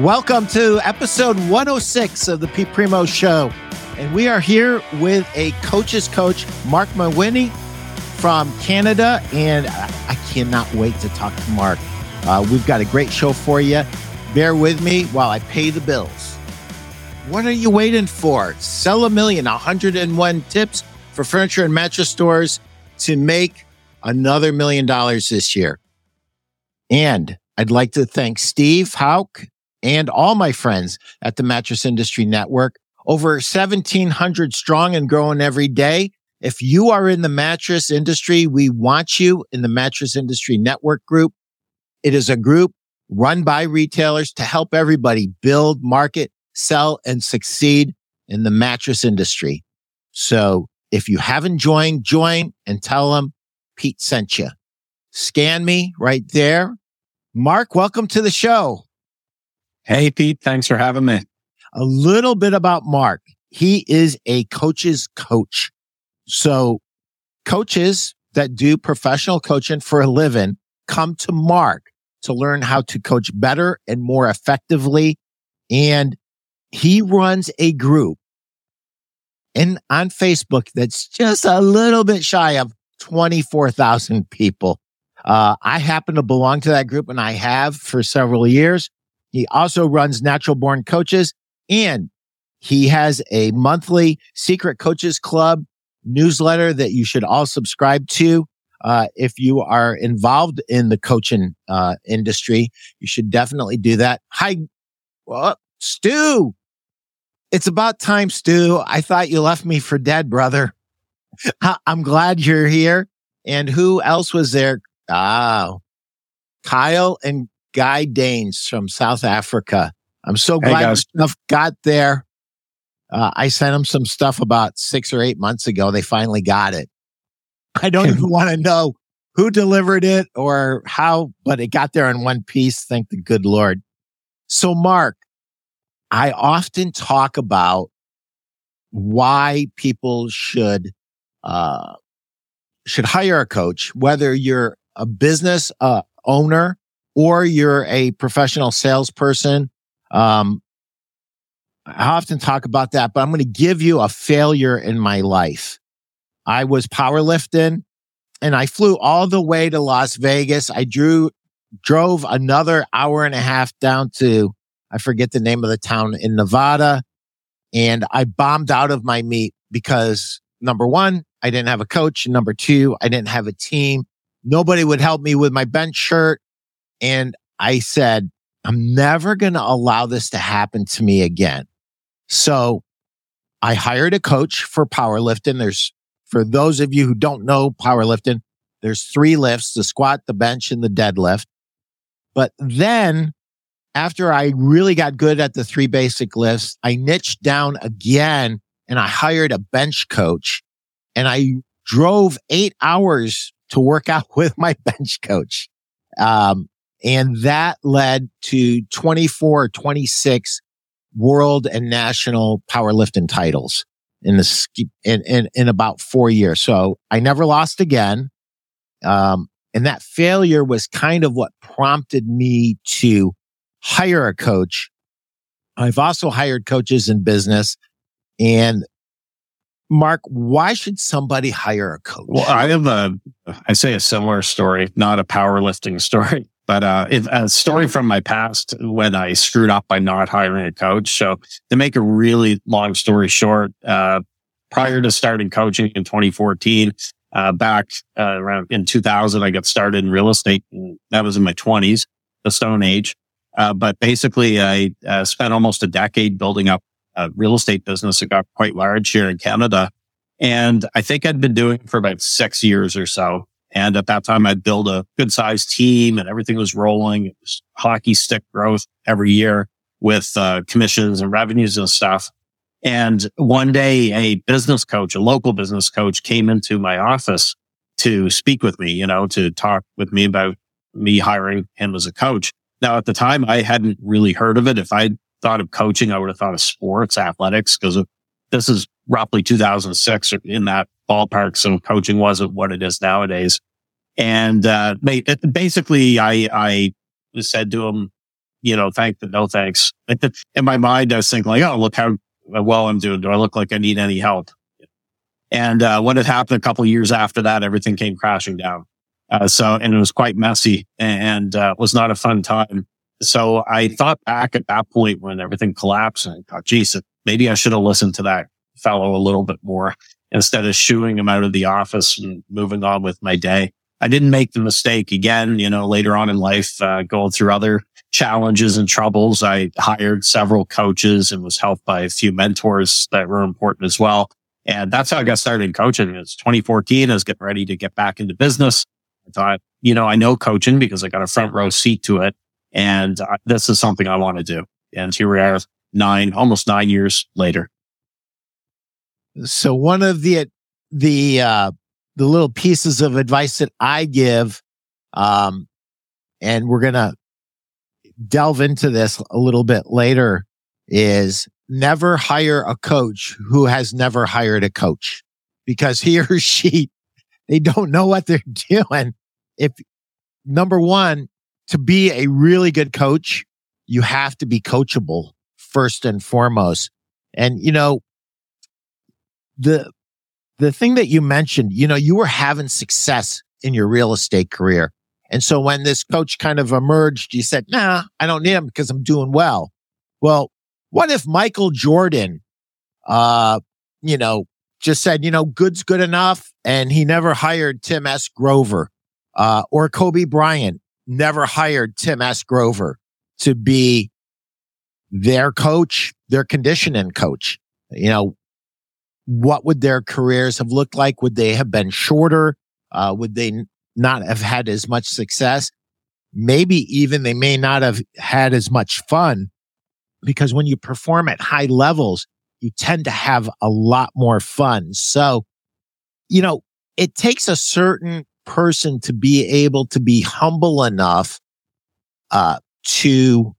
Welcome to episode 106 of the Pete Primeau Show. And we are here with a coach's coach, Marc Mawhinney from Canada. And I cannot wait to talk to Marc. Uh, we've got a great show for you. Bear with me while I pay the bills. What are you waiting for? Sell a million, 101 tips for furniture and mattress stores to make another million dollars this year. And I'd like to thank Steve Hauk and all my friends at the Mattress Industry Network. Over 1700 strong and growing every day. If you are in the mattress industry, we want you in the Mattress Industry Network group. It is a group run by retailers to help everybody build, market, sell, and succeed in the mattress industry. So if you haven't joined, join and tell them Pete sent you. Scan me right there. Marc, welcome to the show. Hey, Pete. Thanks for having me. A little bit about Marc. He is a coach's coach. So coaches that do professional coaching for a living come to Marc to learn how to coach better and more effectively. And he runs a group in on Facebook that's just a little bit shy of 24,000 people. Uh, I happen to belong to that group and I have for several years. He also runs Natural Born Coaches and he has a monthly Secret Coaches Club newsletter that you should all subscribe to. Uh, if you are involved in the coaching uh, industry, you should definitely do that. Hi, well, Stu. It's about time, Stu. I thought you left me for dead, brother. I'm glad you're here. And who else was there? Oh, Kyle and Guy Danes from South Africa. I'm so glad hey stuff got there. Uh, I sent them some stuff about six or eight months ago. They finally got it. I don't even want to know who delivered it or how, but it got there in one piece. Thank the good Lord. So, Mark, I often talk about why people should uh, should hire a coach, whether you're a business uh, owner or you're a professional salesperson. Um, I often talk about that, but I'm going to give you a failure in my life. I was powerlifting and I flew all the way to Las Vegas. I drew, drove another hour and a half down to, I forget the name of the town in Nevada. And I bombed out of my meet because number one, I didn't have a coach. And number two, I didn't have a team. Nobody would help me with my bench shirt. And I said, I'm never going to allow this to happen to me again. So I hired a coach for powerlifting. There's, for those of you who don't know powerlifting, there's three lifts, the squat, the bench, and the deadlift. But then after I really got good at the three basic lifts, I niched down again and I hired a bench coach and I drove eight hours to work out with my bench coach. Um, and that led to 24 26 world and national powerlifting titles in the in, in, in about four years. So I never lost again. Um, and that failure was kind of what prompted me to hire a coach. I've also hired coaches in business and Marc, why should somebody hire a coach? Well, I have a, I say a similar story, not a powerlifting story. But uh, it, a story from my past when I screwed up by not hiring a coach. So to make a really long story short, uh, prior to starting coaching in 2014, uh, back uh, around in 2000, I got started in real estate. that was in my 20s, the Stone Age. Uh, but basically, I uh, spent almost a decade building up a real estate business that got quite large here in Canada. And I think I'd been doing it for about six years or so. And at that time, I'd build a good sized team and everything was rolling. It was hockey stick growth every year with uh, commissions and revenues and stuff. And one day a business coach, a local business coach came into my office to speak with me, you know, to talk with me about me hiring him as a coach. Now at the time, I hadn't really heard of it. If I thought of coaching, I would have thought of sports, athletics, because this is roughly 2006 or in that ballpark. and coaching wasn't what it is nowadays. And, uh, basically I, I said to him, you know, thank but no thanks. In my mind, I was thinking like, oh, look how well I'm doing. Do I look like I need any help? And uh, what had happened a couple years after that, everything came crashing down. Uh, so, and it was quite messy and uh, was not a fun time. So I thought back at that point when everything collapsed and I thought, geez, maybe I should have listened to that fellow a little bit more instead of shooing him out of the office and moving on with my day. I didn't make the mistake again, you know, later on in life, uh, going through other challenges and troubles. I hired several coaches and was helped by a few mentors that were important as well. And that's how I got started in coaching. It's 2014. I was getting ready to get back into business. I thought, you know, I know coaching because I got a front row seat to it. And uh, this is something I want to do. And here we are nine, almost nine years later. So one of the, the, uh, the little pieces of advice that I give, um, and we're to delve into this a little bit later is never hire a coach who has never hired a coach because he or she, they don't know what they're doing. If number one, to be a really good coach, you have to be coachable first and foremost. And, you know, the, the thing that you mentioned, you know, you were having success in your real estate career. And so when this coach kind of emerged, you said, nah, I don't need him because I'm doing well. Well, what if Michael Jordan, uh, you know, just said, you know, good's good enough. And he never hired Tim S. Grover, uh, or Kobe Bryant never hired Tim S. Grover to be their coach, their conditioning coach. You know, what would their careers have looked like? Would they have been shorter? Uh, would they not have had as much success? Maybe even they may not have had as much fun because when you perform at high levels, you tend to have a lot more fun. So, you know, it takes a certain person to be able to be humble enough, uh, to,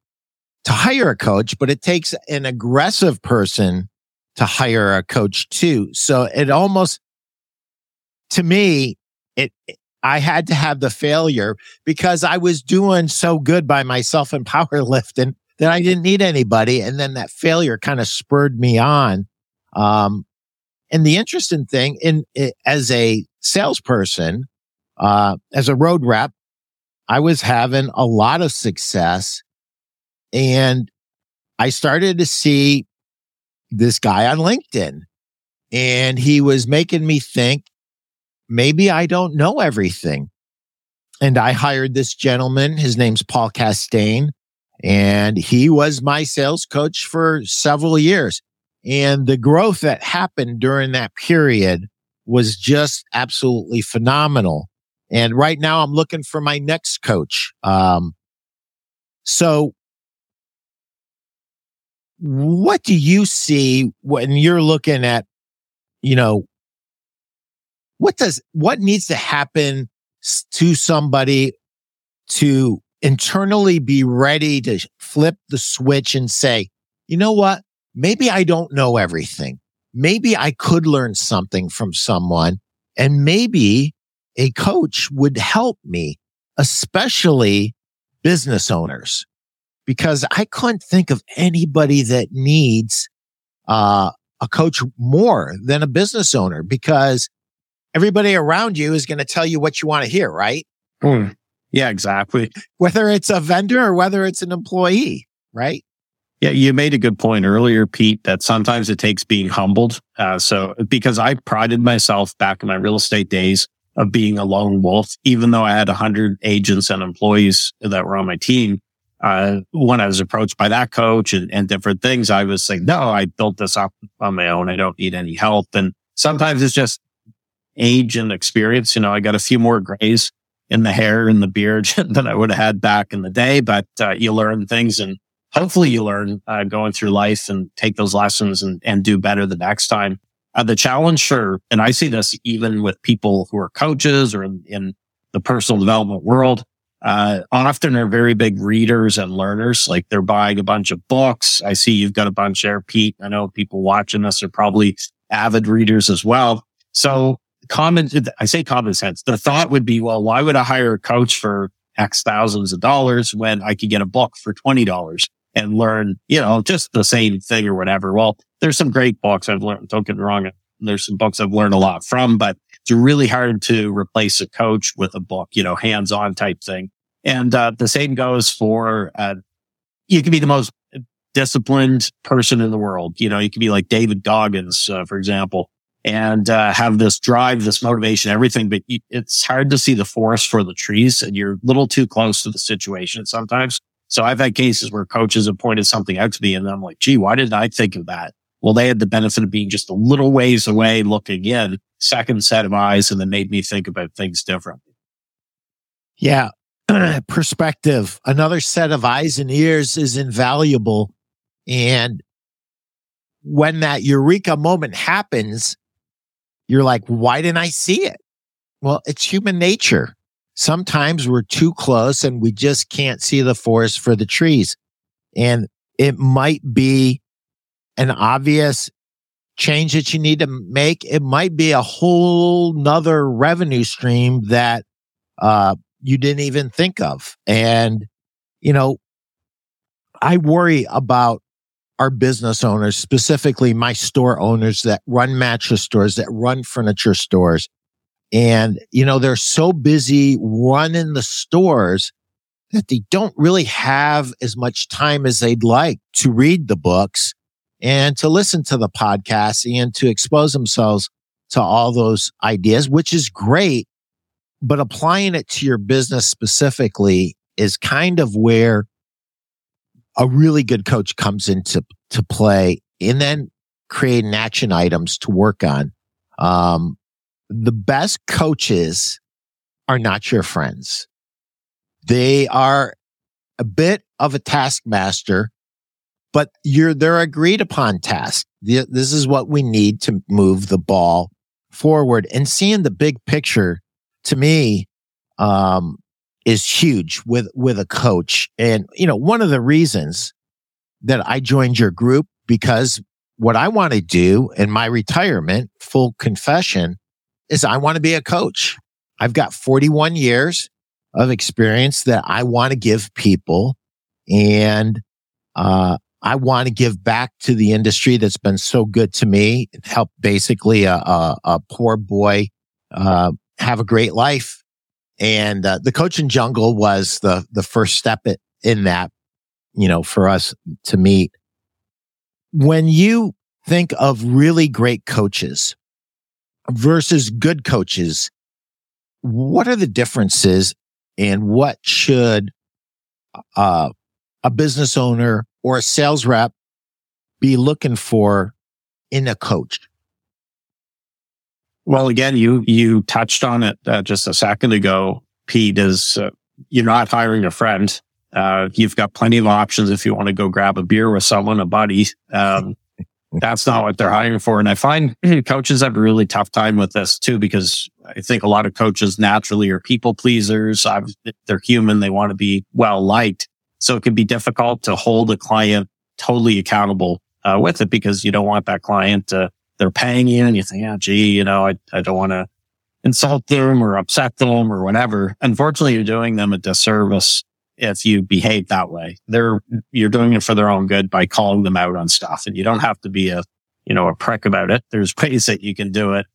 to hire a coach, but it takes an aggressive person to hire a coach too. So it almost, to me, it, I had to have the failure because I was doing so good by myself in powerlifting that I didn't need anybody. And then that failure kind of spurred me on. Um, and the interesting thing in, in as a salesperson, uh, as a road rep, I was having a lot of success and I started to see this guy on LinkedIn and he was making me think maybe I don't know everything. And I hired this gentleman. His name's Paul Castain and he was my sales coach for several years. And the growth that happened during that period was just absolutely phenomenal. And right now I'm looking for my next coach. Um, so what do you see when you're looking at, you know, what does, what needs to happen to somebody to internally be ready to flip the switch and say, you know what? Maybe I don't know everything. Maybe I could learn something from someone and maybe a coach would help me, especially business owners, because I couldn't think of anybody that needs, uh, a coach more than a business owner because everybody around you is going to tell you what you want to hear, right? Mm. Yeah, exactly. Whether it's a vendor or whether it's an employee, right? Yeah, you made a good point earlier, Pete, that sometimes it takes being humbled. Uh, so, because I prided myself back in my real estate days of being a lone wolf, even though I had 100 agents and employees that were on my team. Uh, when I was approached by that coach and, and different things, I was like, no, I built this up on my own. I don't need any help. And sometimes it's just age and experience. You know, I got a few more grays in the hair and the beard than I would have had back in the day. But uh, you learn things and hopefully you learn uh, going through life and take those lessons and, and do better the next time. Uh, the challenge, sure. And I see this even with people who are coaches or in, in the personal development world. Uh, often are very big readers and learners. Like they're buying a bunch of books. I see you've got a bunch there, Pete. I know people watching this are probably avid readers as well. So common, I say common sense. The thought would be, well, why would I hire a coach for X thousands of dollars when I could get a book for $20 and learn, you know, just the same thing or whatever. Well, there's some great books I've learned. Don't get me wrong. There's some books I've learned a lot from, but it's really hard to replace a coach with a book, you know, hands on type thing. And, uh, the same goes for, uh, you can be the most disciplined person in the world. You know, you can be like David Goggins, uh, for example, and uh, have this drive, this motivation, everything. But you, it's hard to see the forest for the trees, and you're a little too close to the situation sometimes. So I've had cases where coaches have pointed something out to me, and I'm like, "Gee, why didn't I think of that?" Well, they had the benefit of being just a little ways away, looking in, second set of eyes, and then made me think about things differently. Yeah, perspective, another set of eyes and ears is invaluable. And when that eureka moment happens, you're like, why didn't I see it? Well, it's human nature. Sometimes we're too close and we just can't see the forest for the trees. And it might be an obvious change that you need to make. It might be a whole nother revenue stream that, uh, you didn't even think of. And, you know, I worry about our business owners, specifically my store owners that run mattress stores, that run furniture stores. And, you know, they're so busy running the stores that they don't really have as much time as they'd like to read the books and to listen to the podcast and to expose themselves to all those ideas, which is great but applying it to your business specifically is kind of where a really good coach comes into to play and then creating action items to work on. Um, the best coaches are not your friends. They are a bit of a taskmaster, but you're, they're agreed upon task. This is what we need to move the ball forward and seeing the big picture to me, um, is huge with, with a coach. And, you know, one of the reasons that I joined your group because what I want to do in my retirement, full confession, is I want to be a coach. I've got 41 years of experience that I want to give people and, uh, I want to give back to the industry that's been so good to me help basically a, a, a poor boy, uh, have a great life. And uh, the coaching jungle was the the first step in that, you know, for us to meet. When you think of really great coaches versus good coaches, what are the differences and what should uh, a business owner or a sales rep be looking for in a coach? Well, again, you you touched on it uh, just a second ago. Pete is uh, you're not hiring a friend. Uh, you've got plenty of options if you want to go grab a beer with someone, a buddy. Um, that's not what they're hiring for. And I find coaches have a really tough time with this too, because I think a lot of coaches naturally are people pleasers. I've, they're human. They want to be well liked. So it can be difficult to hold a client totally accountable uh, with it because you don't want that client to they're paying you and you think, yeah, gee, you know, I, I don't want to insult them or upset them or whatever. Unfortunately, you're doing them a disservice if you behave that way. They're, you're doing it for their own good by calling them out on stuff and you don't have to be a, you know, a prick about it. There's ways that you can do it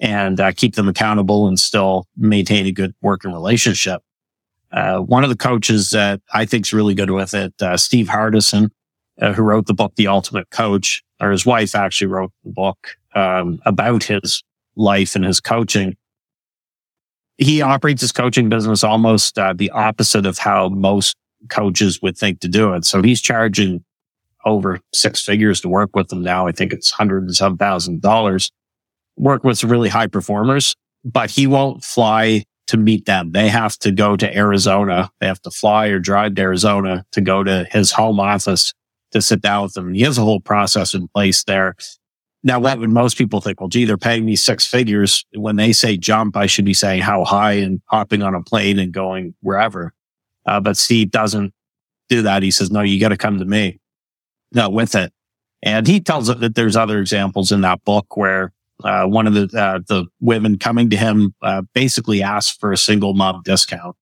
and uh, keep them accountable and still maintain a good working relationship. Uh, one of the coaches that I think is really good with it, uh, Steve Hardison, uh, who wrote the book, The Ultimate Coach, or his wife actually wrote the book um, about his life and his coaching. He operates his coaching business almost uh, the opposite of how most coaches would think to do it. So he's charging over six figures to work with them now. I think it's hundred and some thousand dollars. Work with really high performers, but he won't fly to meet them. They have to go to Arizona. They have to fly or drive to Arizona to go to his home office to sit down with them. He has a whole process in place there. Now, what would most people think? Well, gee, they're paying me six figures. When they say jump, I should be saying how high and hopping on a plane and going wherever. Uh, but Steve doesn't do that. He says, no, you got to come to me. No, with it. And he tells it that there's other examples in that book where uh, one of the uh, the women coming to him uh, basically asked for a single mom discount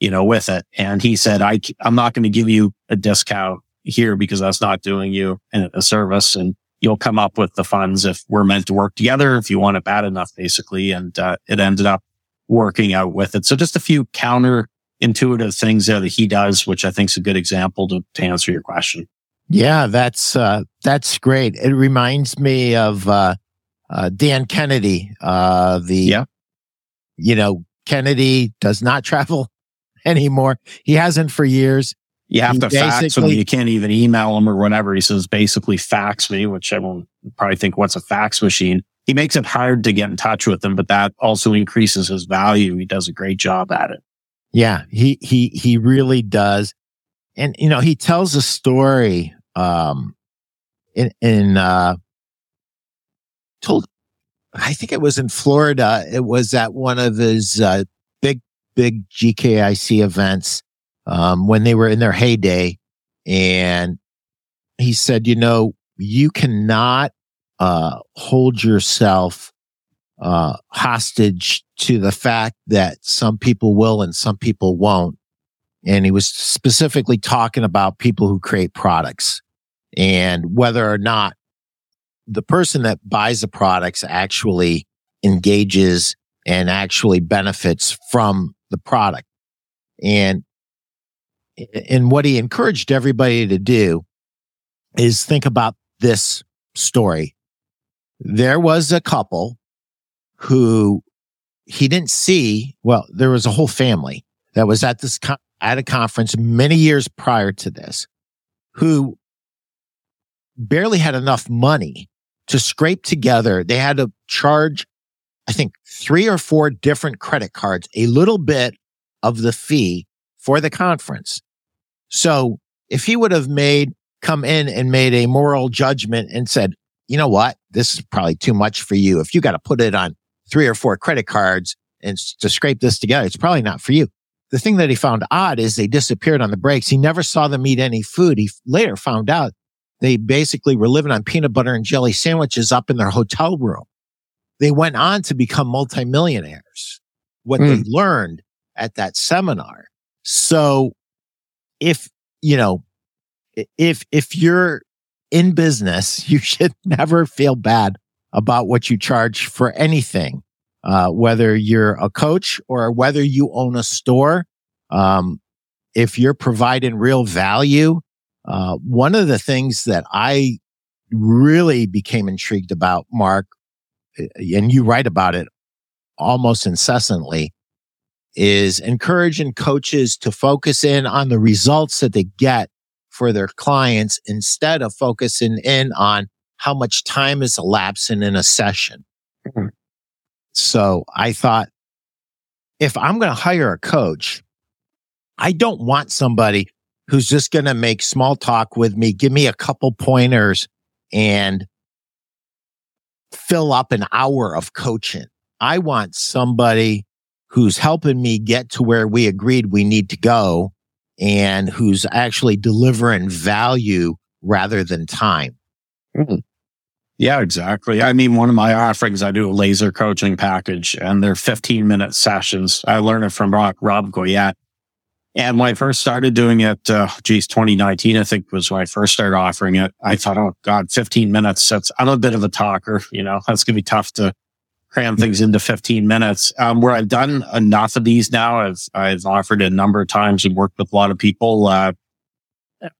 you know, with it. And he said, I, I'm not going to give you a discount here because that's not doing you a service and you'll come up with the funds if we're meant to work together, if you want it bad enough, basically. And, uh, it ended up working out with it. So just a few counter intuitive things there that he does, which I think is a good example to, to answer your question. Yeah, that's, uh, that's great. It reminds me of, uh, uh, Dan Kennedy, uh, the, yeah. you know, Kennedy does not travel anymore. He hasn't for years. You have he to fax him. You can't even email him or whatever. He says basically fax me, which everyone probably think what's a fax machine. He makes it hard to get in touch with him, but that also increases his value. He does a great job at it. Yeah, he he he really does. And you know, he tells a story um in in uh told I think it was in Florida. It was at one of his uh, big big GKIC events um, when they were in their heyday. And he said, you know, you cannot uh, hold yourself uh, hostage to the fact that some people will and some people won't. And he was specifically talking about people who create products and whether or not the person that buys the products actually engages and actually benefits from the product. And and what he encouraged everybody to do is think about this story. There was a couple who he didn't see. Well, there was a whole family that was at this, at a conference many years prior to this who barely had enough money to scrape together. They had to charge, I think, three or four different credit cards, a little bit of the fee for the conference. So if he would have made, come in and made a moral judgment and said, you know what? This is probably too much for you. If you got to put it on three or four credit cards and to scrape this together, it's probably not for you. The thing that he found odd is they disappeared on the breaks. He never saw them eat any food. He later found out they basically were living on peanut butter and jelly sandwiches up in their hotel room. They went on to become multimillionaires. What mm. they hmm. learned at that seminar. So if, you know, if, if you're in business, you should never feel bad about what you charge for anything. Uh, whether you're a coach or whether you own a store, um, if you're providing real value, uh, one of the things that I really became intrigued about, Marc, and you write about it almost incessantly, is encouraging coaches to focus in on the results that they get for their clients instead of focusing in on how much time is elapsing in a session. Mm-hmm. So I thought, if I'm going to hire a coach, I don't want somebody who's just going to make small talk with me, give me a couple pointers and fill up an hour of coaching. I want somebody who's helping me get to where we agreed we need to go and who's actually delivering value rather than time. Mm. Yeah, exactly. I mean, one of my offerings, I do a laser coaching package and they're 15 minute sessions. I learned it from Rob, Rob Goyette. And when I first started doing it, uh, geez, 2019, I think was when I first started offering it. I thought, oh God, 15 minutes. That's, I'm a bit of a talker, you know, that's going to be tough to cram things into 15 minutes. Um, where I've done enough of these now, I've, I've offered a number of times and worked with a lot of people. Uh,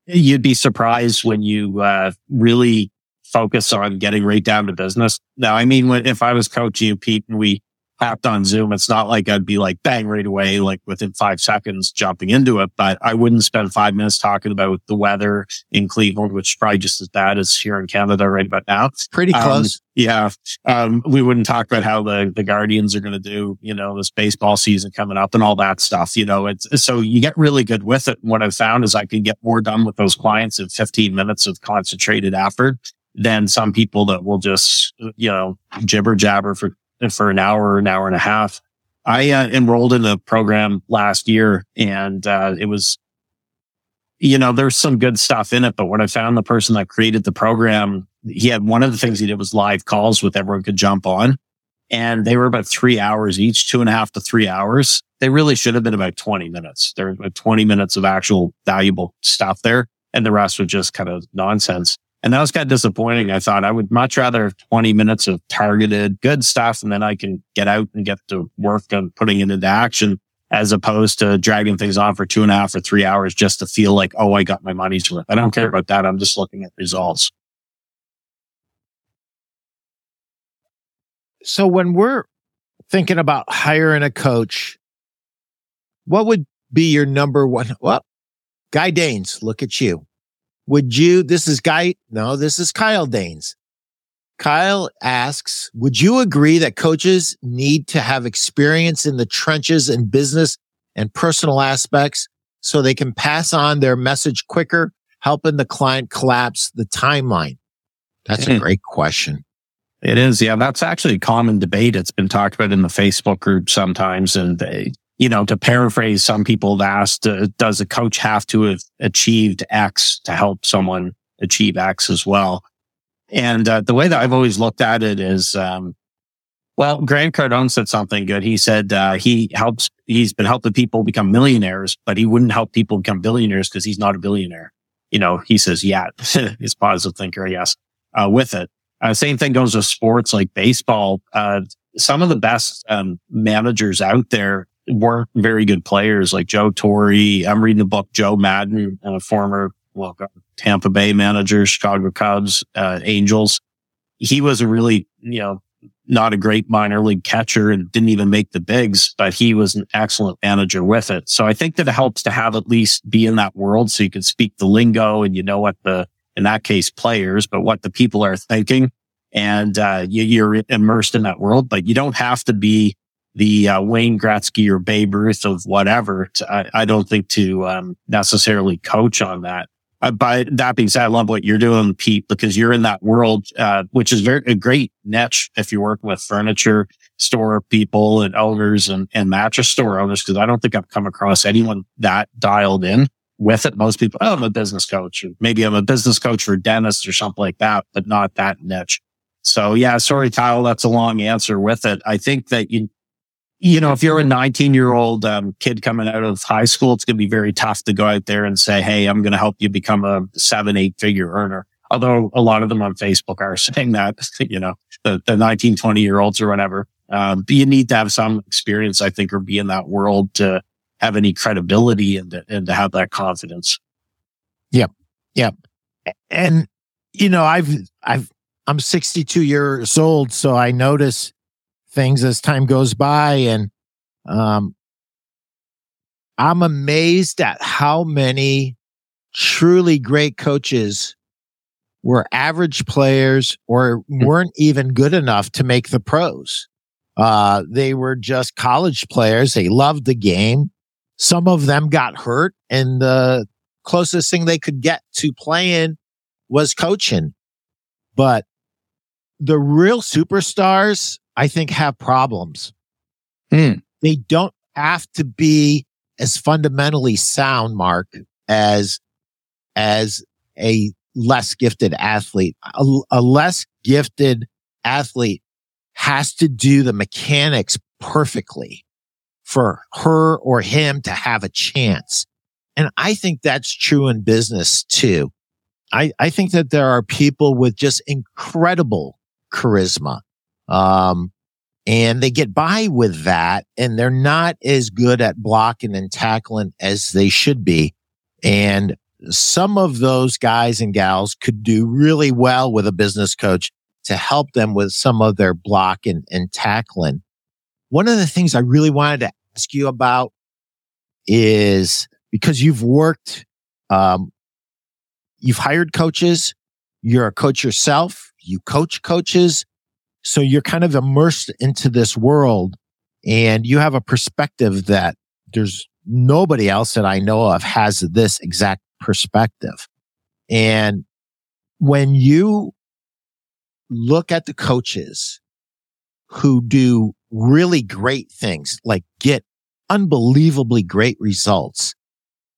you'd be surprised when you, uh, really focus on getting right down to business. Now, I mean, when, if I was coaching you, Pete, and we hopped on Zoom, it's not like I'd be like bang right away, like within five seconds jumping into it, but I wouldn't spend five minutes talking about the weather in Cleveland, which is probably just as bad as here in Canada right about now. Pretty um, close. Um, yeah. Um, we wouldn't talk about how the, the Guardians are going to do, you know, this baseball season coming up and all that stuff. You know, it's so you get really good with it. What I've found is I can get more done with those clients in 15 minutes of concentrated effort than some people that will just, you know, jibber jabber for for an hour, an hour and a half. I uh, enrolled in a program last year and uh, it was, you know, there's some good stuff in it. But when I found the person that created the program, he had one of the things he did was live calls with everyone could jump on. and they were about three hours each, two and a half to three hours. They really should have been about 20 minutes. There was 20 minutes of actual valuable stuff there. And the rest was just kind of nonsense. And that was kind of disappointing. I thought I would much rather have 20 minutes of targeted good stuff. And then I can get out and get to work on putting it into action as opposed to dragging things on for two and a half or three hours just to feel like, oh, I got my money's worth. I don't care about that. I'm just looking at results. So when we're thinking about hiring a coach, what would be your number one? Well, Guy Danes, look at you. Would you, this is Guy, no, this is Kyle Danes. Kyle asks, would you agree that coaches need to have experience in the trenches and business and personal aspects so they can pass on their message quicker, helping the client collapse the timeline? That's a hmm. great question. It is. Yeah. That's actually a common debate. It's been talked about in the Facebook group sometimes. And they, you know, to paraphrase, some people have asked, uh, does a coach have to have achieved X to help someone achieve X as well? And uh, the way that I've always looked at it is, um, well, Grant Cardone said something good. He said uh, he helps. He's been helping people become millionaires, but he wouldn't help people become billionaires because he's not a billionaire. You know, he says, yeah, he's a positive thinker, yes, uh, with it. Uh, same thing goes with sports like baseball. Uh, some of the best um, managers out there weren't very good players like Joe Torre. I'm reading the book Joe Maddon, a former well, Tampa Bay manager, Chicago Cubs, uh, Angels. He was a really, you know, not a great minor league catcher and didn't even make the bigs, but he was an excellent manager with it. So I think that it helps to have at least be in that world so you can speak the lingo and you know what the in that case, players, but what the people are thinking. And, uh, you, are immersed in that world, but you don't have to be the, uh, Wayne Gretzky or Babe Ruth of whatever. To, I, I, don't think to, um, necessarily coach on that. Uh, that being said, I love what you're doing, Pete, because you're in that world, uh, which is very a great niche if you work with furniture store people and owners and, and mattress store owners. Cause I don't think I've come across anyone that dialed in with it. Most people, oh, I'm a business coach, or maybe I'm a business coach for dentists or something like that, but not that niche. So yeah, sorry, Kyle, that's a long answer with it. I think that you, you know, if you're a 19 year old um, kid coming out of high school, it's going to be very tough to go out there and say, Hey, I'm going to help you become a seven, eight figure earner. Although a lot of them on Facebook are saying that, you know, the, the 19, 20 year olds or whatever. Um, but you need to have some experience, I think, or be in that world to, have any credibility and to, and to have that confidence. Yep. Yep. And, you know, I've, I've, I'm 62 years old, so I notice things as time goes by and, um, I'm amazed at how many truly great coaches were average players or hmm. weren't even good enough to make the pros. Uh, they were just college players. They loved the game. Some of them got hurt and the closest thing they could get to playing was coaching. But the real superstars, I think, have problems. Mm. They don't have to be as fundamentally sound, Marc, as, as a less gifted athlete. A, a less gifted athlete has to do the mechanics perfectly for her or him to have a chance. And I think that's true in business too. I, I think that there are people with just incredible charisma. Um, and they get by with that and they're not as good at blocking and tackling as they should be. And some of those guys and gals could do really well with a business coach to help them with some of their blocking and tackling. One of the things I really wanted to ask you about is because you've worked, um, you've hired coaches, you're a coach yourself, you coach coaches. So you're kind of immersed into this world and you have a perspective that there's nobody else that I know of has this exact perspective. And when you look at the coaches who do really great things, like get unbelievably great results.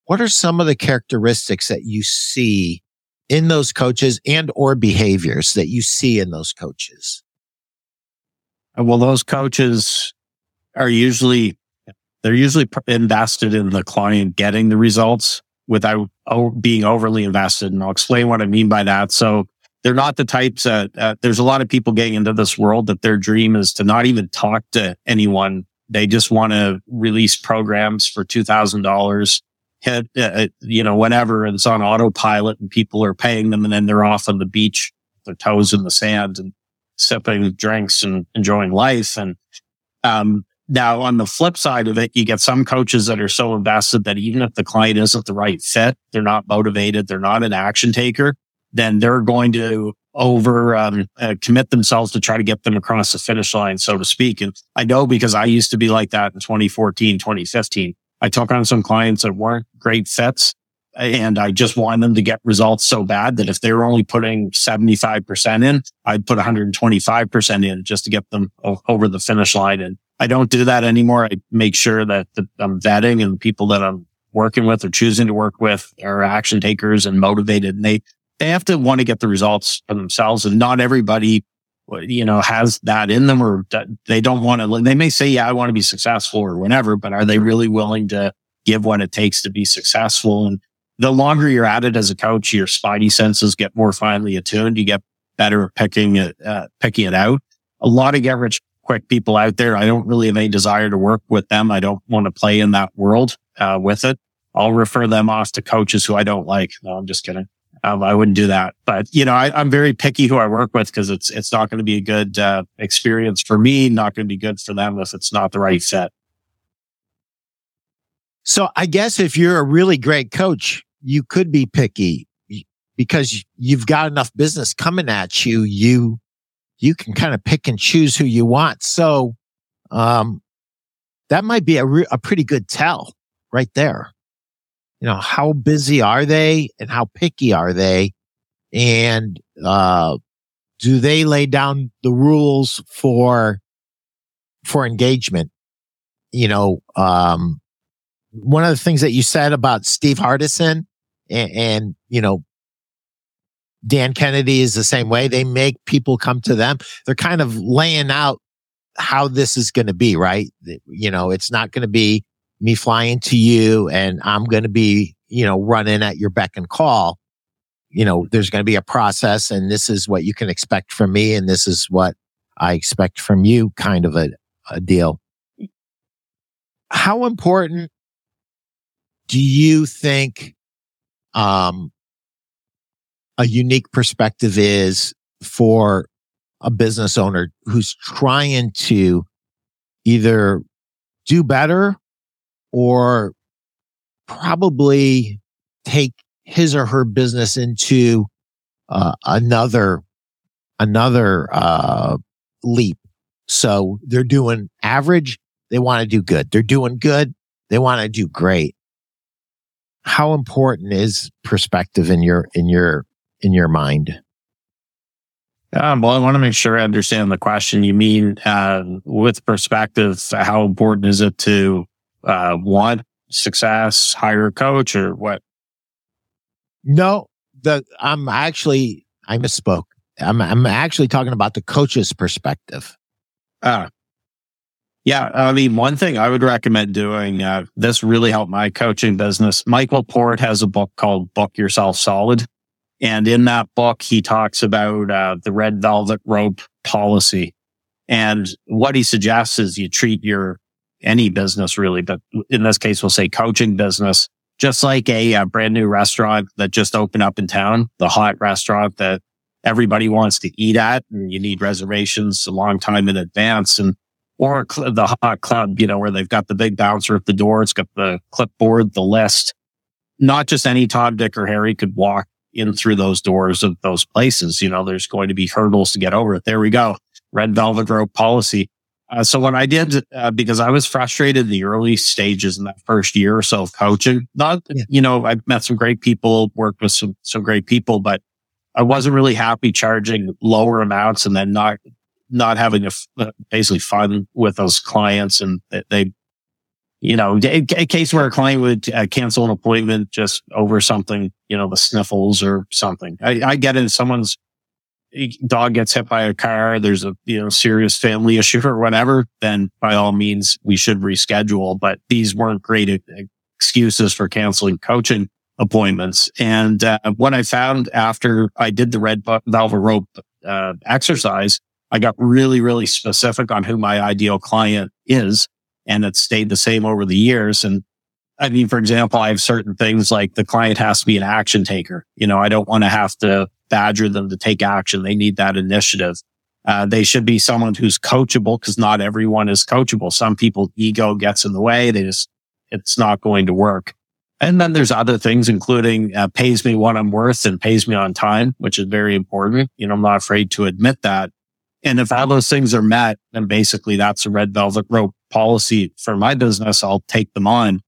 What are some of the characteristics that you see in those coaches and or behaviors that you see in those coaches? Well, those coaches are usually, they're usually invested in the client getting the results without being overly invested. And I'll explain what I mean by that. So they're not the types that uh, there's a lot of people getting into this world that their dream is to not even talk to anyone. They just want to release programs for $2,000 hit, uh, uh, you know, whatever. It's on autopilot and people are paying them and then they're off on the beach, their toes in the sand and sipping drinks and enjoying life. And, um, now on the flip side of it, you get some coaches that are so invested that even if the client isn't the right fit, they're not motivated, they're not an action taker, then they're going to over um, uh, commit themselves to try to get them across the finish line, so to speak. And I know because I used to be like that in 2014, 2015. I took on some clients that weren't great fits and I just want them to get results so bad that if they were only putting 75% in, I'd put 125% in just to get them o- over the finish line. And I don't do that anymore. I make sure that I'm vetting and people that I'm working with or choosing to work with are action takers and motivated and they, they have to want to get the results for themselves and not everybody you know, has that in them or they don't want to, they may say, yeah, I want to be successful or whatever, but are they really willing to give what it takes to be successful? And the longer you're at it as a coach, your spidey senses get more finely attuned. You get better at picking it, uh, picking it out. A lot of get rich quick people out there. I don't really have any desire to work with them. I don't want to play in that world, uh, with it. I'll refer them off to coaches who I don't like. No, I'm just kidding. Um, I wouldn't do that. But you know, I, am very picky who I work with because it's it's not going to be a good uh, experience for me. Not going to be good for them if it's not the right fit. So I guess if you're a really great coach, you could be picky because you've got enough business coming at you. You you can kind of pick and choose who you want. So um, that might be a, re- a pretty good tell right there you know, how busy are they and how picky are they? And, uh, do they lay down the rules for, for engagement? You know, um, one of the things that you said about Steve Hardison and, and, you know, Dan Kennedy is the same way. They make people come to them. They're kind of laying out how this is going to be, right? You know, it's not going to be me flying to you and I'm going to be, you know, running at your beck and call. You know, there's going to be a process and this is what you can expect from me. And this is what I expect from you kind of a, a deal. How important do you think, um, a unique perspective is for a business owner who's trying to either do better or probably take his or her business into uh, another another uh, leap. So they're doing average. They want to do good. They're doing good. They want to do great. How important is perspective in your in your in your mind? Um, well, I want to make sure I understand the question. You mean uh, with perspective? How important is it to uh, want success, hire a coach or what? No, the, I'm actually, I misspoke. I'm, I'm actually talking about the coach's perspective. Uh, yeah. I mean, one thing I would recommend doing, uh, this really helped my coaching business. Michael Port has a book called Book Yourself Solid. And in that book, he talks about, uh, the red velvet rope policy. And what he suggests is you treat your any business really, but in this case, we'll say coaching business, just like a, a, brand new restaurant that just opened up in town, the hot restaurant that everybody wants to eat at and you need reservations a long time in advance and or the hot club, you know, where they've got the big bouncer at the door. It's got the clipboard, the list. Not just any Tom, Dick or Harry could walk in through those doors of those places. You know, there's going to be hurdles to get over it. There we go. Red velvet rope policy. Uh, so what I did, uh, because I was frustrated in the early stages in that first year or so of coaching, not, yeah. you know, I met some great people, worked with some, some great people, but I wasn't really happy charging lower amounts and then not, not having a, uh, basically fun with those clients. And they, they you know, a, a, case where a client would uh, cancel an appointment just over something, you know, the sniffles or something. I, I get it. Someone's dog gets hit by a car, there's a you know serious family issue or whatever, then by all means we should reschedule. But these weren't great excuses for canceling coaching appointments. And uh, what I found after I did the red velvet rope uh, exercise, I got really, really specific on who my ideal client is. And it stayed the same over the years. And I mean, for example, I have certain things like the client has to be an action taker. You know, I don't want to have to badger them to take action. They need that initiative. Uh, they should be someone who's coachable because not everyone is coachable. Some people ego gets in the way. They just, it's not going to work. And then there's other things, including uh, pays me what I'm worth and pays me on time, which is very important. You know, I'm not afraid to admit that. And if all those things are met, then basically that's a red velvet rope policy for my business. I'll take them on.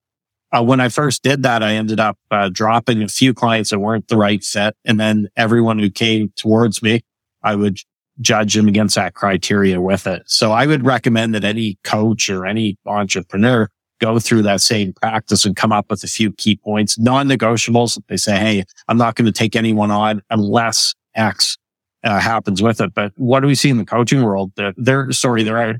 Uh, when I first did that, I ended up uh, dropping a few clients that weren't the right fit. And then everyone who came towards me, I would judge them against that criteria with it. So I would recommend that any coach or any entrepreneur go through that same practice and come up with a few key points, non-negotiables. They say, Hey, I'm not going to take anyone on unless X uh, happens with it. But what do we see in the coaching world? There, there, sorry, there are,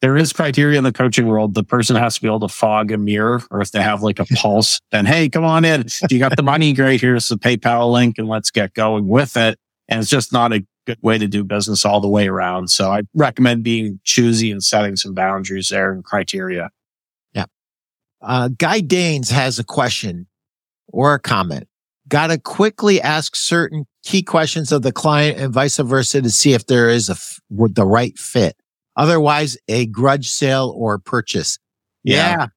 there is criteria in the coaching world. The person has to be able to fog a mirror or if they have like a pulse, then, Hey, come on in. You got the money. Great. Here's the PayPal link and let's get going with it. And it's just not a good way to do business all the way around. So I recommend being choosy and setting some boundaries there and criteria. Yeah. Uh, Guy Danes has a question or a comment. Got to quickly ask certain key questions of the client and vice versa to see if there is a f- the right fit. Otherwise, a grudge sale or purchase. Yeah.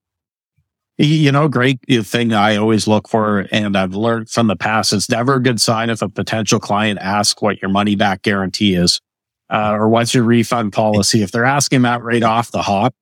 yeah. You know, great thing I always look for, and I've learned from the past, it's never a good sign if a potential client asks what your money back guarantee is, uh, or what's your refund policy. If they're asking that right off the hop,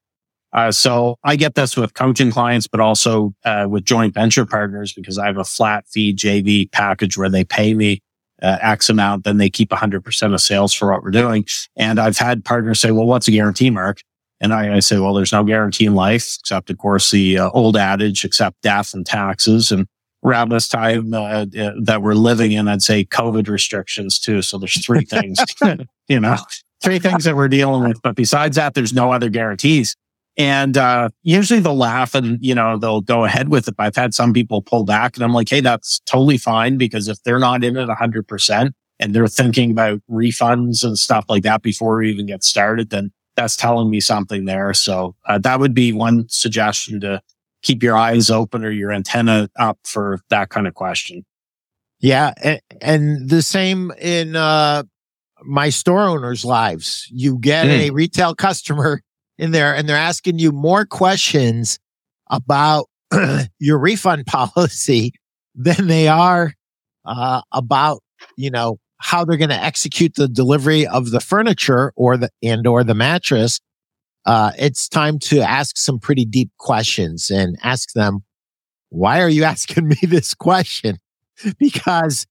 uh, so I get this with coaching clients, but also uh, with joint venture partners because I have a flat fee JV package where they pay me uh, X amount, then they keep 100% of sales for what we're doing. And I've had partners say, well, what's a guarantee, Marc? And I, I say, well, there's no guarantee in life, except, of course, the uh, old adage, except death and taxes. And around this time uh, uh, that we're living in, I'd say COVID restrictions too. So there's three things, you know, three things that we're dealing with. But besides that, there's no other guarantees. And uh, usually they'll laugh and, you know, they'll go ahead with it. But I've had some people pull back and I'm like, hey, that's totally fine because if they're not in it 100% and they're thinking about refunds and stuff like that before we even get started, then that's telling me something there. So uh, that would be one suggestion to keep your eyes open or your antenna up for that kind of question. Yeah. And, and the same in uh, my store owners' lives. You get mm. a retail customer in there and they're asking you more questions about your refund policy than they are uh, about, you know, how they're going to execute the delivery of the furniture or the and or the mattress. Uh, it's time to ask some pretty deep questions and ask them, why are you asking me this question? because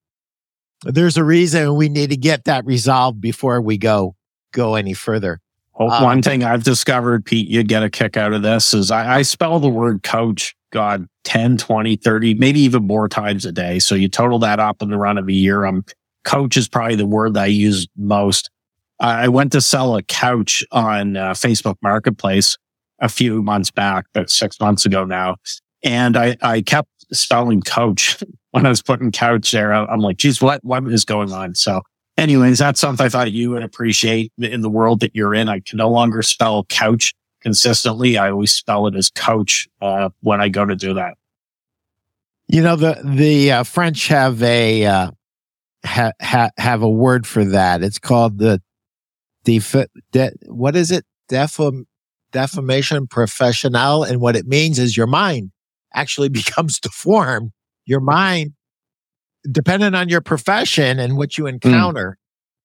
there's a reason we need to get that resolved before we go go any further. Well, um, one thing I've discovered, Pete, you'd get a kick out of this is I, I spell the word coach, God, 10, 20, 30, maybe even more times a day. So you total that up in the run of a year. I'm coach is probably the word that I use most. I went to sell a couch on uh, Facebook Marketplace a few months back, about six months ago now. And I, I kept spelling coach when I was putting couch there. I'm like, geez, what, what is going on? So anyways, that's something I thought you would appreciate in the world that you're in. I can no longer spell couch consistently. I always spell it as coach uh, when I go to do that. You know the the uh, French have a uh, ha, ha, have a word for that. It's called the def, de, what is it? Defam, defamation professional, and what it means is your mind actually becomes deformed. Your mind depending on your profession and what you hmm. encounter.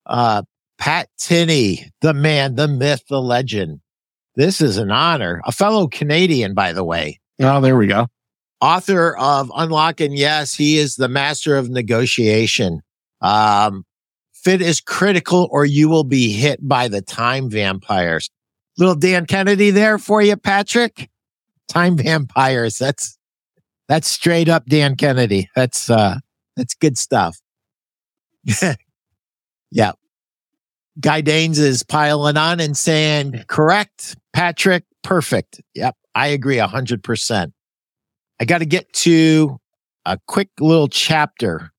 Mm. Uh, Pat Tinney, the man, the myth, the legend. This is an honor. A fellow Canadian, by the way. Oh, there we go. Author of Unlocking Yes, he is the master of negotiation. Um, fit is critical or you will be hit by the time vampires. Little Dan Kennedy there for you, Patrick. Time vampires. That's, that's straight up Dan Kennedy. That's, uh, that's good stuff. yeah. Guy Danes is piling on and saying, correct, Patrick, perfect. Yep, I agree 100%. I got to get to a quick little chapter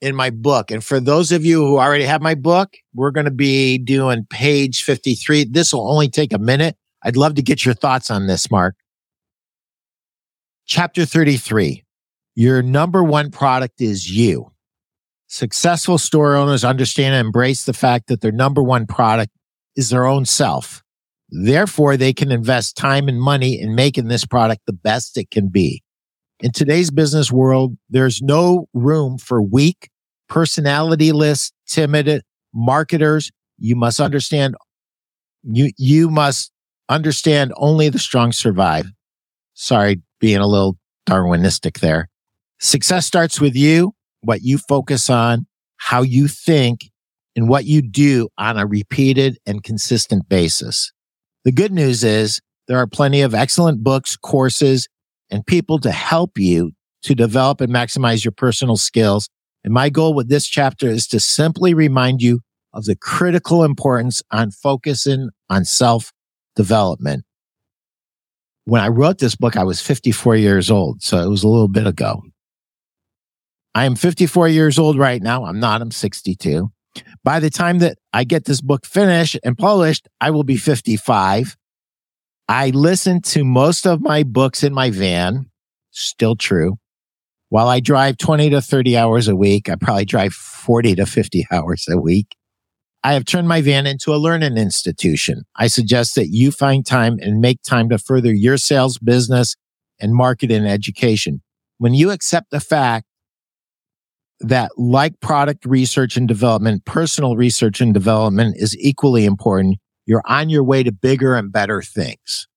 in my book. And for those of you who already have my book, we're going to be doing page 53. This will only take a minute. I'd love to get your thoughts on this, Marc. Chapter 33. Your number one product is you. Successful store owners understand and embrace the fact that their number one product is their own self. Therefore, they can invest time and money in making this product the best it can be. In today's business world, there's no room for weak, personalityless, timid marketers. You must understand, you, you must understand only the strong survive. Sorry, being a little Darwinistic there. Success starts with you what you focus on, how you think, and what you do on a repeated and consistent basis. The good news is there are plenty of excellent books, courses, and people to help you to develop and maximize your personal skills. And my goal with this chapter is to simply remind you of the critical importance on focusing on self development. When I wrote this book, I was 54 years old. So it was a little bit ago. I am 54 years old right now. I'm not, I'm 62. By the time that I get this book finished and published, I will be 55. I listen to most of my books in my van. Still true. While I drive 20 to 30 hours a week, I probably drive 40 to 50 hours a week. I have turned my van into a learning institution. I suggest that you find time and make time to further your sales, business, and market and education. When you accept the fact that like product research and development, personal research and development is equally important. You're on your way to bigger and better things.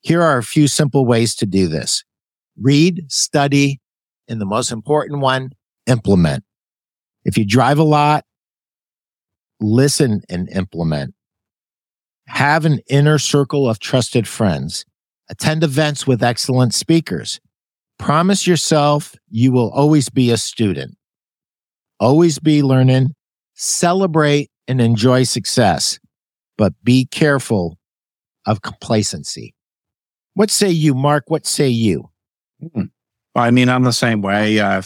Here are a few simple ways to do this. Read, study, and the most important one, implement. If you drive a lot, listen and implement. Have an inner circle of trusted friends. Attend events with excellent speakers. Promise yourself you will always be a student. Always be learning. Celebrate and enjoy success, but be careful of complacency. What say you, Marc? What say you? Hmm. I mean, I'm the same way. Uh,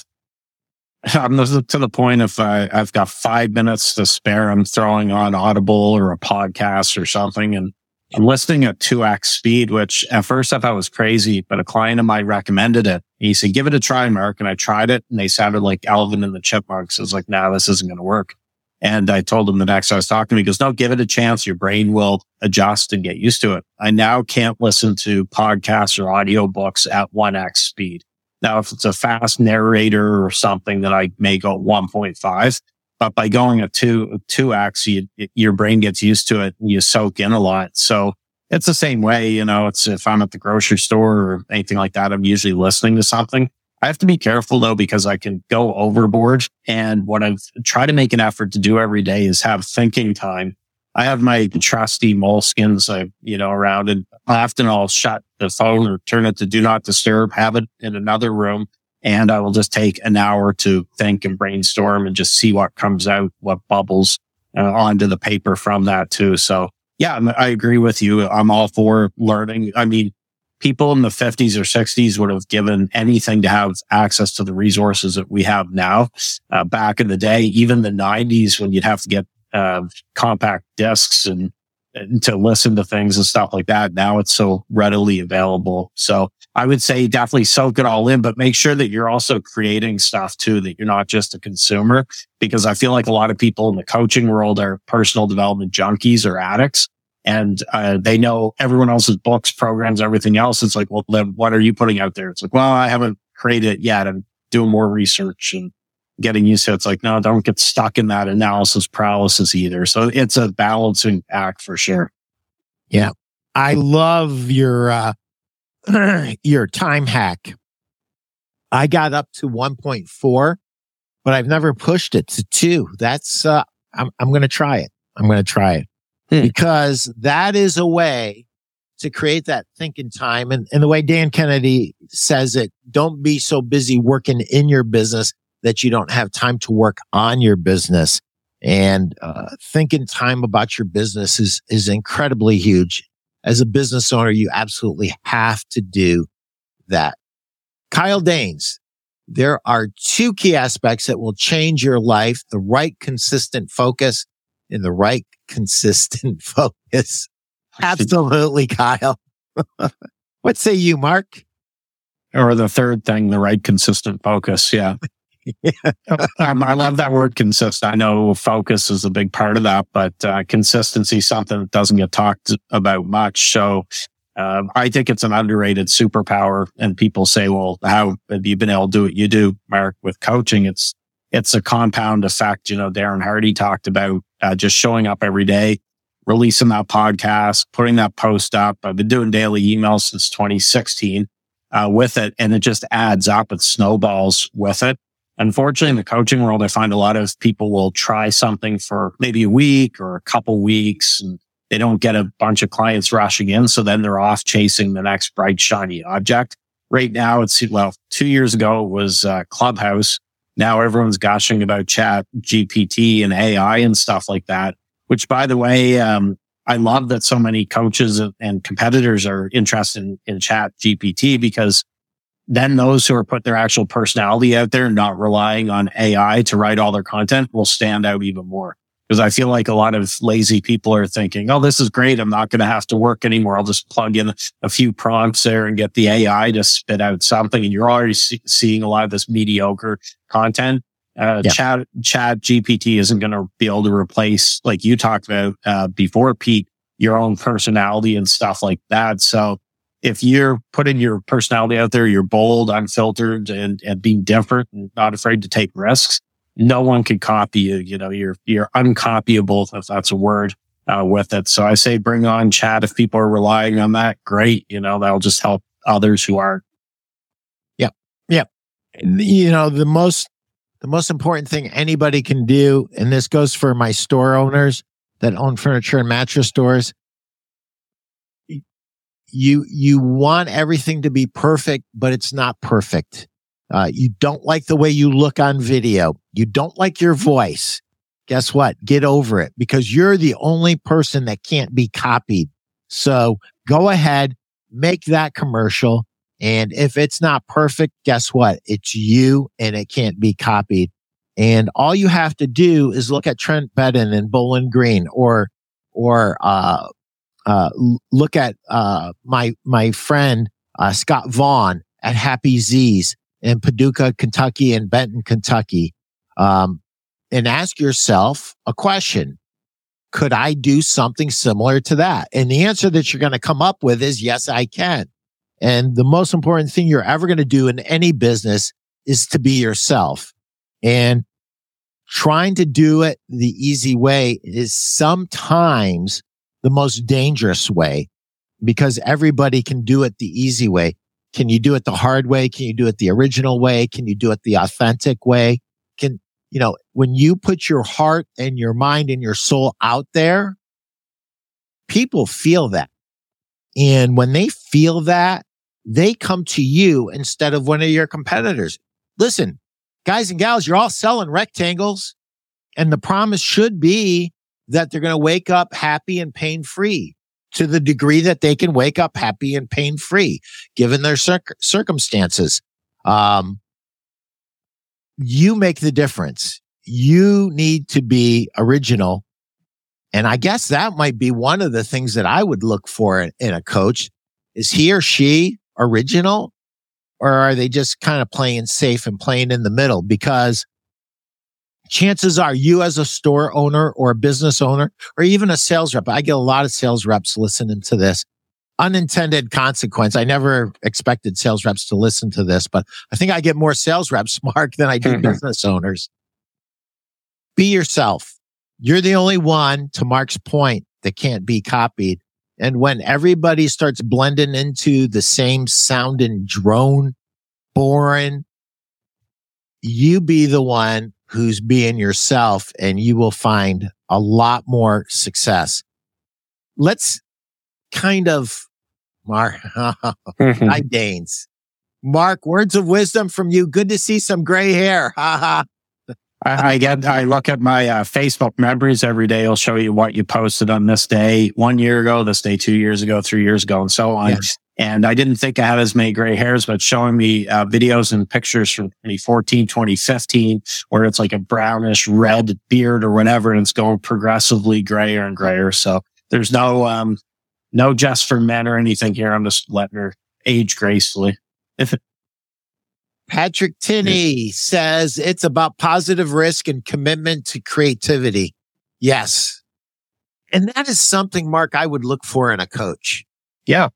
I'm to the point if I, I've got five minutes to spare, I'm throwing on Audible or a podcast or something. And I'm listening at 2x speed, which at first I thought was crazy, but a client of mine recommended it. He said, give it a try, Marc. And I tried it and they sounded like Alvin and the Chipmunks. I was like, nah, this isn't going to work. And I told him the next I was talking to him, he goes, no, give it a chance. Your brain will adjust and get used to it. I now can't listen to podcasts or audiobooks at 1x speed. Now, if it's a fast narrator or something that I may go 1.5, but by going a two, two X, you, your brain gets used to it and you soak in a lot. So it's the same way, you know, it's if I'm at the grocery store or anything like that, I'm usually listening to something. I have to be careful though, because I can go overboard. And what I've tried to make an effort to do every day is have thinking time. I have my trusty moleskins, I, you know, around and often I'll shut the phone or turn it to do not disturb, have it in another room and I will just take an hour to think and brainstorm and just see what comes out, what bubbles uh, onto the paper from that too. So yeah, I agree with you. I'm all for learning. I mean, people in the 50s or 60s would have given anything to have access to the resources that we have now. Uh, back in the day, even the 90s when you'd have to get uh, compact discs and, and to listen to things and stuff like that. Now it's so readily available. So I would say definitely soak it all in, but make sure that you're also creating stuff too, that you're not just a consumer, because I feel like a lot of people in the coaching world are personal development junkies or addicts. And uh, they know everyone else's books, programs, everything else. It's like, well, then what are you putting out there? It's like, well, I haven't created it yet. I'm doing more research and getting used to it. It's like, no, don't get stuck in that analysis paralysis either. So it's a balancing act for sure. Yeah. I love your uh, your time hack. I got up to 1.4, but I've never pushed it to two. That's, uh, I'm, I'm going to try it. I'm going to try it hmm. because that is a way to create that thinking time. And, and the way Dan Kennedy says it, don't be so busy working in your business that you don't have time to work on your business. And uh, thinking time about your business is, is incredibly huge. As a business owner, you absolutely have to do that. Kyle Danes, there are two key aspects that will change your life. The right consistent focus and the right consistent focus. Absolutely, Kyle. what say you, Marc? Or the third thing, the right consistent focus. Yeah. um, I love that word consistent. I know focus is a big part of that, but uh, consistency is something that doesn't get talked about much. So um, I think it's an underrated superpower. And people say, well, how have you been able to do what you do, Marc, with coaching? It's, it's a compound effect. You know, Darren Hardy talked about uh, just showing up every day, releasing that podcast, putting that post up. I've been doing daily emails since 2016 uh, with it, and it just adds up. It snowballs with it. Unfortunately, in the coaching world, I find a lot of people will try something for maybe a week or a couple weeks and they don't get a bunch of clients rushing in. So then they're off chasing the next bright, shiny object. Right now, it's, well, two years ago it was uh, Clubhouse. Now everyone's gushing about chat GPT and AI and stuff like that, which by the way, um, I love that so many coaches and competitors are interested in, in ChatGPT because then those who are put their actual personality out there, not relying on AI to write all their content will stand out even more. Because I feel like a lot of lazy people are thinking, oh, this is great. I'm not going to have to work anymore. I'll just plug in a few prompts there and get the AI to spit out something. And you're already see- seeing a lot of this mediocre content. Uh, yeah. chat, ChatGPT isn't going to be able to replace, like you talked about, uh, before Pete, your own personality and stuff like that. So if you're putting your personality out there, you're bold, unfiltered and, and being different and not afraid to take risks, no one can copy you. You know, you're, you're uncopyable, if that's a word, uh, with it. So I say bring on chat. If people are relying on that, great. You know, that'll just help others who aren't. Yep. Yep. You know, the most, the most important thing anybody can do, and this goes for my store owners that own furniture and mattress stores. You, you want everything to be perfect, but it's not perfect. Uh, you don't like the way you look on video. You don't like your voice. Guess what? Get over it because you're the only person that can't be copied. So go ahead, make that commercial. And if it's not perfect, guess what? It's you and it can't be copied. And all you have to do is look at Trent Bedden and Bowling Green or, or, uh, uh, look at, uh, my, my friend, uh, Scott Vaughn at Happy Z's in Paducah, Kentucky and Benton, Kentucky. Um, and ask yourself a question. Could I do something similar to that? And the answer that you're going to come up with is yes, I can. And the most important thing you're ever going to do in any business is to be yourself. And trying to do it the easy way is sometimes the most dangerous way because everybody can do it the easy way. Can you do it the hard way? Can you do it the original way? Can you do it the authentic way? Can, you know, when you put your heart and your mind and your soul out there, people feel that. And when they feel that, they come to you instead of one of your competitors. Listen, guys and gals, you're all selling rectangles and the promise should be that they're going to wake up happy and pain free to the degree that they can wake up happy and pain free given their circumstances. Um, you make the difference. You need to be original. And I guess that might be one of the things that I would look for in, in a coach. Is he or she original or are they just kind of playing safe and playing in the middle? Because chances are you as a store owner or a business owner or even a sales rep, I get a lot of sales reps listening to this. Unintended consequence. I never expected sales reps to listen to this, but I think I get more sales reps, Marc, than I do mm-hmm. business owners. Be yourself. You're the only one, to Marc's point, that can't be copied. And when everybody starts blending into the same sounding drone, boring, you be the one who's being yourself and you will find a lot more success. Let's kind of Marc, hi Danes. Marc, words of wisdom from you. Good to see some gray hair. Ha ha. I, I, get, I look at my uh, Facebook memories every day. It'll show you what you posted on this day, one year ago, this day, two years ago, three years ago, and so on. Yes. And I didn't think I had as many gray hairs, but showing me uh, videos and pictures from 2014, 2015, where it's like a brownish red beard or whatever, and it's going progressively grayer and grayer. So there's no, um, no just for men or anything here. I'm just letting her age gracefully. If it, Patrick Tinney says it's about positive risk and commitment to creativity. Yes. And that is something, Marc, I would look for in a coach. Yeah.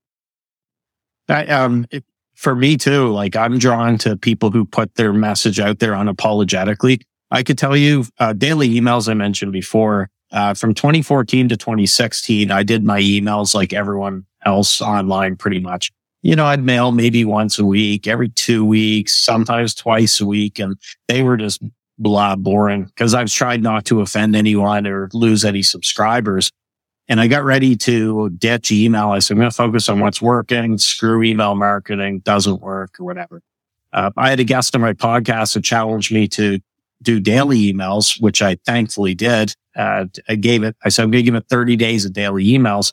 I, um, it, for me too, like I'm drawn to people who put their message out there unapologetically. I could tell you, uh, daily emails I mentioned before, uh, from 2014 to 2016, I did my emails like everyone else online pretty much you know, I'd mail maybe once a week, every two weeks, sometimes twice a week. And they were just blah boring because I've tried not to offend anyone or lose any subscribers. And I got ready to ditch email. I said, I'm going to focus on what's working. Screw email marketing doesn't work or whatever. Uh, I had a guest on my podcast that challenged me to do daily emails, which I thankfully did. Uh, I gave it, I said, I'm going to give it 30 days of daily emails.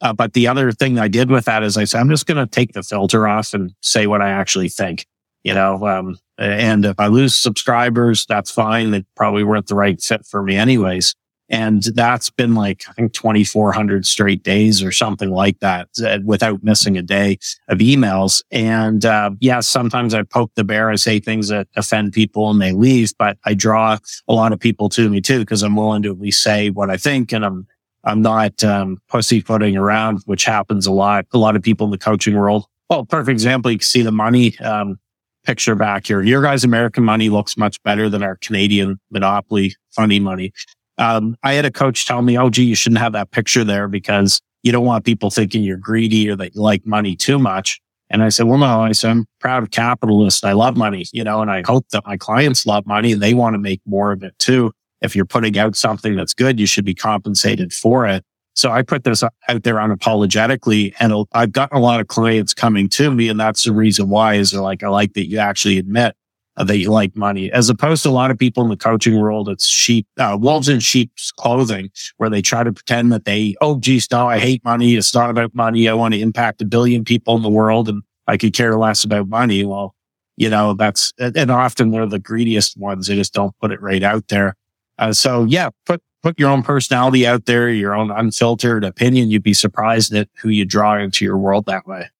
Uh, but the other thing I did with that is I said, I'm just going to take the filter off and say what I actually think, you know, um, and if I lose subscribers, that's fine. They probably weren't the right fit for me anyways. And that's been like, I think 2,400 straight days or something like that without missing a day of emails. And, uh, yeah, sometimes I poke the bear. I say things that offend people and they leave, but I draw a lot of people to me too, because I'm willing to at least say what I think and I'm I'm not um, pussyfooting around, which happens a lot. A lot of people in the coaching world. Well, perfect example. You can see the money um, picture back here. Your guys' American money looks much better than our Canadian monopoly funny money. Um, I had a coach tell me, "Oh, gee, you shouldn't have that picture there because you don't want people thinking you're greedy or that you like money too much." And I said, "Well, no." I said, "I'm proud of capitalist. I love money, you know, and I hope that my clients love money and they want to make more of it too." if you're putting out something that's good, you should be compensated for it. So I put this out there unapologetically and I've gotten a lot of clients coming to me. And that's the reason why is they're like, I like that you actually admit that you like money as opposed to a lot of people in the coaching world. It's sheep, uh, wolves in sheep's clothing where they try to pretend that they, oh, geez, no, I hate money. It's not about money. I want to impact a billion people in the world and I could care less about money. Well, you know, that's, and often they're the greediest ones. They just don't put it right out there. Uh, so yeah, put, put your own personality out there, your own unfiltered opinion. You'd be surprised at who you draw into your world that way.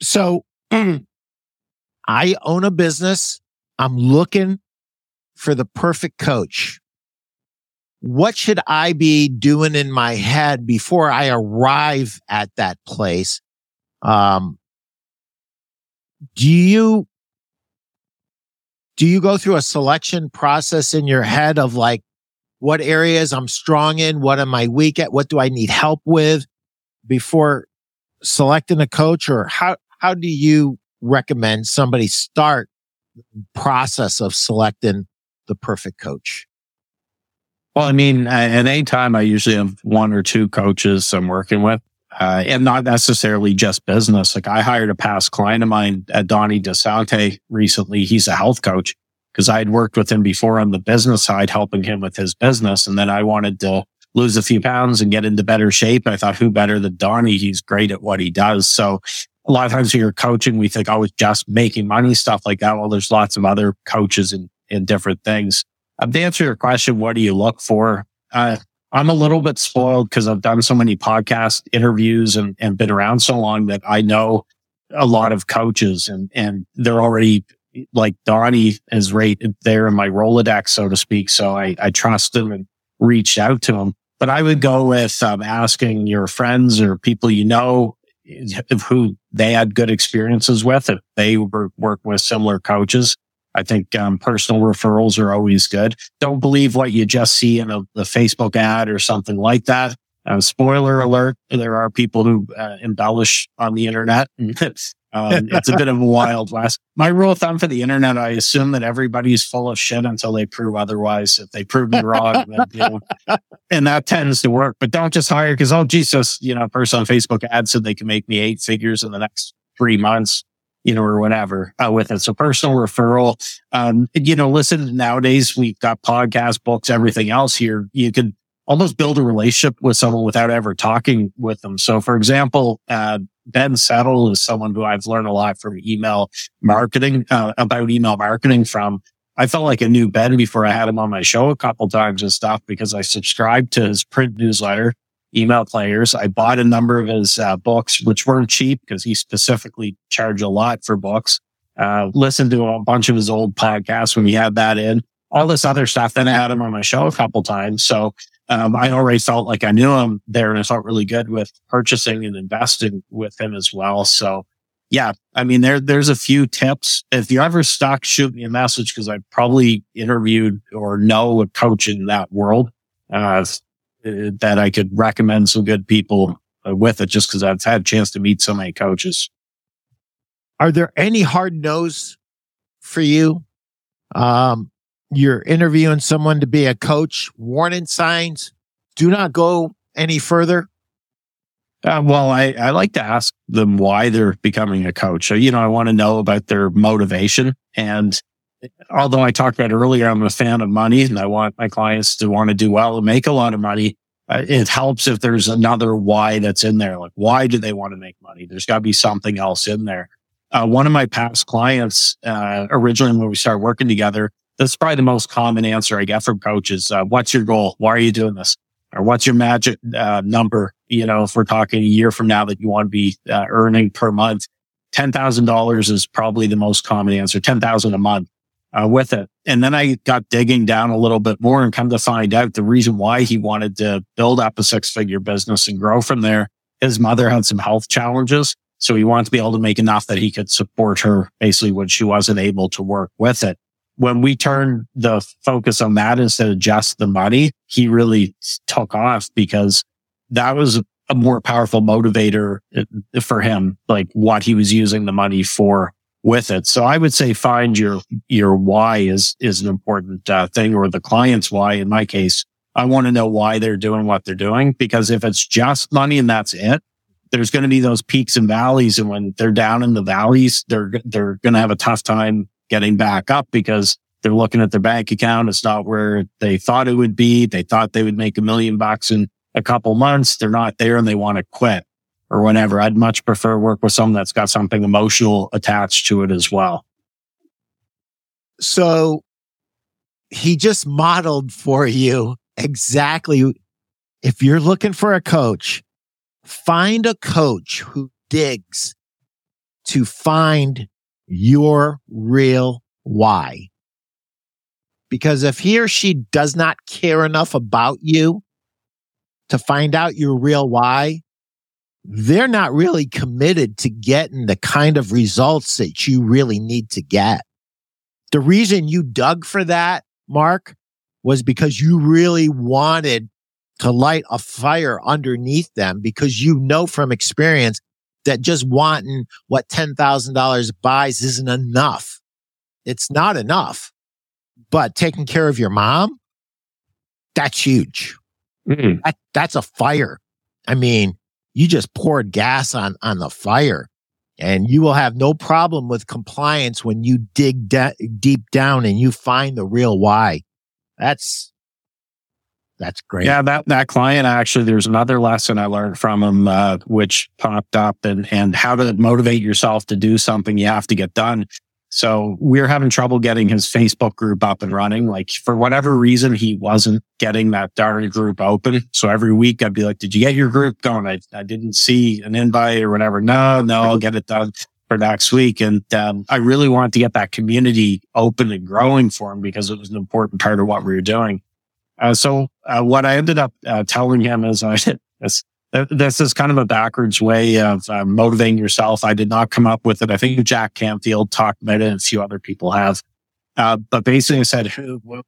So I own a business. I'm looking for the perfect coach. What should I be doing in my head before I arrive at that place? Um, do you do you go through a selection process in your head of like what areas I'm strong in? What am I weak at? What do I need help with before selecting a coach or how, how do you recommend somebody start process of selecting the perfect coach? Well, I mean, at any time, I usually have one or two coaches I'm working with, uh, and not necessarily just business. Like I hired a past client of mine, uh, Donnie DeSante, recently. He's a health coach because I had worked with him before on the business side, helping him with his business. And then I wanted to lose a few pounds and get into better shape. I thought, who better than Donnie? He's great at what he does. So a lot of times when you're coaching, we think, oh, it's just making money, stuff like that. Well, there's lots of other coaches and, in different things. Um, to answer your question, what do you look for? Uh, I'm a little bit spoiled because I've done so many podcast interviews and, and been around so long that I know a lot of coaches and, and they're already like Donnie is right there in my Rolodex, so to speak. So I, I trust him and reached out to him. But I would go with um, asking your friends or people you know who they had good experiences with, if they were work with similar coaches. I think um, personal referrals are always good. Don't believe what you just see in a, the Facebook ad or something like that. Uh, spoiler alert: there are people who uh, embellish on the internet. um, it's a bit of a wild west. My rule of thumb for the internet: I assume that everybody's full of shit until they prove otherwise. If they prove me wrong, then, you know, and that tends to work. But don't just hire because oh Jesus, you know, person on Facebook ad said they can make me eight figures in the next three months you know, or whatever uh, with it. So personal referral, um, you know, listen, nowadays we've got podcasts, books, everything else here. You could almost build a relationship with someone without ever talking with them. So for example, uh, Ben Settle is someone who I've learned a lot from email marketing, uh, about email marketing from. I felt like a new Ben before I had him on my show a couple times and stuff because I subscribed to his print newsletter, email players. I bought a number of his uh, books, which weren't cheap because he specifically charged a lot for books. Uh, listened to a bunch of his old podcasts when he had that in all this other stuff. Then I had him on my show a couple times. So um, I already felt like I knew him there and I felt really good with purchasing and investing with him as well. So yeah, I mean, there, there's a few tips. If you're ever stuck, shoot me a message because I probably interviewed or know a coach in that world, uh, that I could recommend some good people uh, with it just because I've had a chance to meet so many coaches. Are there any hard no's for you? Um, you're interviewing someone to be a coach, warning signs, do not go any further? Uh, well, I, I like to ask them why they're becoming a coach. So, you know, I want to know about their motivation. And although I talked about earlier, I'm a fan of money and I want my clients to want to do well and make a lot of money. Uh, it helps if there's another why that's in there. Like, why do they want to make money? There's got to be something else in there. Uh, one of my past clients, uh, originally when we started working together, that's probably the most common answer I get from coaches. Uh, what's your goal? Why are you doing this? Or what's your magic uh, number? You know, if we're talking a year from now that you want to be uh, earning per month, $10,000 is probably the most common answer, 10,000 a month uh, with it. And then I got digging down a little bit more and come to find out the reason why he wanted to build up a six figure business and grow from there. His mother had some health challenges. So he wanted to be able to make enough that he could support her basically when she wasn't able to work with it when we turned the focus on that instead of just the money, he really took off because that was a more powerful motivator uh, for him, like what he was using the money for with it. So I would say find your, your why is, is an important uh, thing or the client's why. In my case, I want to know why they're doing what they're doing because if it's just money and that's it, there's going to be those peaks and valleys. And when they're down in the valleys, they're, they're going to have a tough time getting back up because they're looking at their bank account. It's not where they thought it would be. They thought they would make a million bucks in a couple months. They're not there and they want to quit or whatever. I'd much prefer work with someone that's got something emotional attached to it as well. So he just modeled for you exactly. If you're looking for a coach, find a coach who digs to find your real why. Because if he or she does not care enough about you to find out your real why, they're not really committed to getting the kind of results that you really need to get. The reason you dug for that, Marc, was because you really wanted to light a fire underneath them because you know from experience that just wanting what $10,000 buys isn't enough. It's not enough, but taking care of your mom, that's huge. Mm. That, that's a fire. I mean, you just poured gas on, on the fire and you will have no problem with compliance when you dig de- deep down and you find the real why. That's, that's great. Yeah, that that client actually, there's another lesson I learned from him, uh, which popped up, and and how to motivate yourself to do something you have to get done. So we are having trouble getting his Facebook group up and running. Like for whatever reason, he wasn't getting that darn group open. So every week I'd be like, "Did you get your group going?" I I didn't see an invite or whatever. No, no, I'll get it done for next week. And um, I really wanted to get that community open and growing for him because it was an important part of what we were doing. Uh, so uh, what I ended up uh, telling him is I this, this is kind of a backwards way of uh, motivating yourself. I did not come up with it. I think Jack Canfield talked about it and a few other people have. Uh, but basically I said,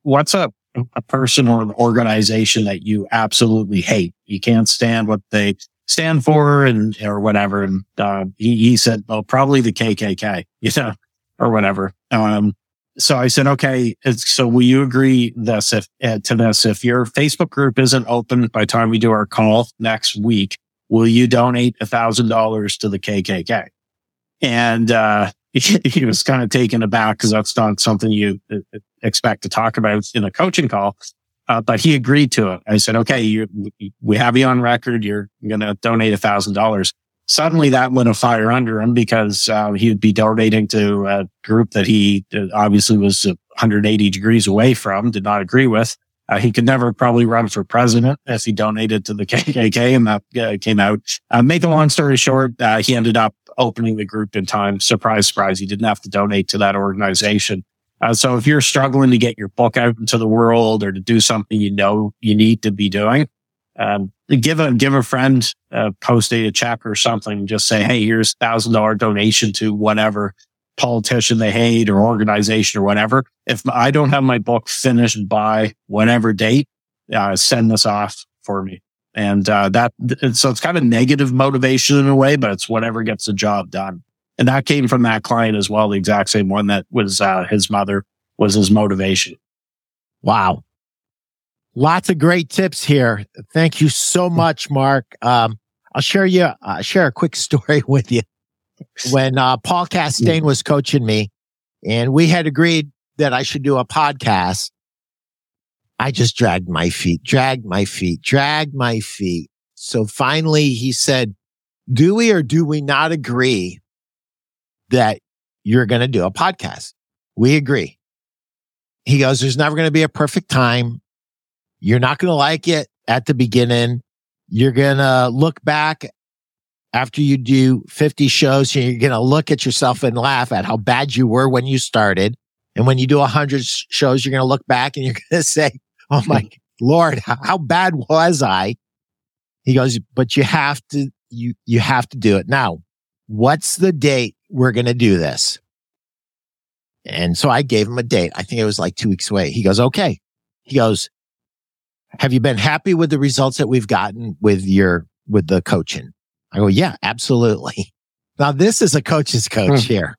what's a, a person or an organization that you absolutely hate? You can't stand what they stand for and, or whatever. And, uh, he, he said, well, probably the KKK, you know, or whatever. Um, so I said, okay, so will you agree this if uh, to this? If your Facebook group isn't open by time we do our call next week, will you donate a thousand dollars to the KKK? And, uh, he, was kind of taken aback because that's not something you uh, expect to talk about in a coaching call. Uh, but he agreed to it. I said, okay, you, we have you on record. You're going to donate a thousand dollars. Suddenly that lit a fire under him because uh, he would be donating to a group that he uh, obviously was 180 degrees away from, did not agree with. Uh, he could never probably run for president if he donated to the KKK and that uh, came out. Uh, make a long story short, uh, he ended up opening the group in time. Surprise, surprise. He didn't have to donate to that organization. Uh, so if you're struggling to get your book out into the world or to do something you know you need to be doing, um, give a give a friend post a check or something. Just say, hey, here's thousand dollar donation to whatever politician they hate or organization or whatever. If I don't have my book finished by whatever date, uh, send this off for me. And uh, that so it's kind of negative motivation in a way, but it's whatever gets the job done. And that came from that client as well, the exact same one that was uh, his mother was his motivation. Wow. Lots of great tips here. Thank you so hmm. much, Marc. Um, I'll share you, uh, share a quick story with you. When, uh, Paul Castain was coaching me and we had agreed that I should do a podcast, I just dragged my feet, dragged my feet, dragged my feet. So finally he said, do we or do we not agree that you're going to do a podcast? We agree. He goes, there's never going to be a perfect time. You're not going to like it at the beginning. You're going to look back after you do 50 shows and you're going to look at yourself and laugh at how bad you were when you started. And when you do 100 shows, you're going to look back and you're going to say, Oh my hmm. Lord, how bad was I? He goes, but you have to, you, you have to do it. Now, what's the date we're going to do this? And so I gave him a date. I think it was like two weeks away. He goes, okay. He goes, have you been happy with the results that we've gotten with your, with the coaching? I go, yeah, absolutely. Now this is a coach's coach hmm. here.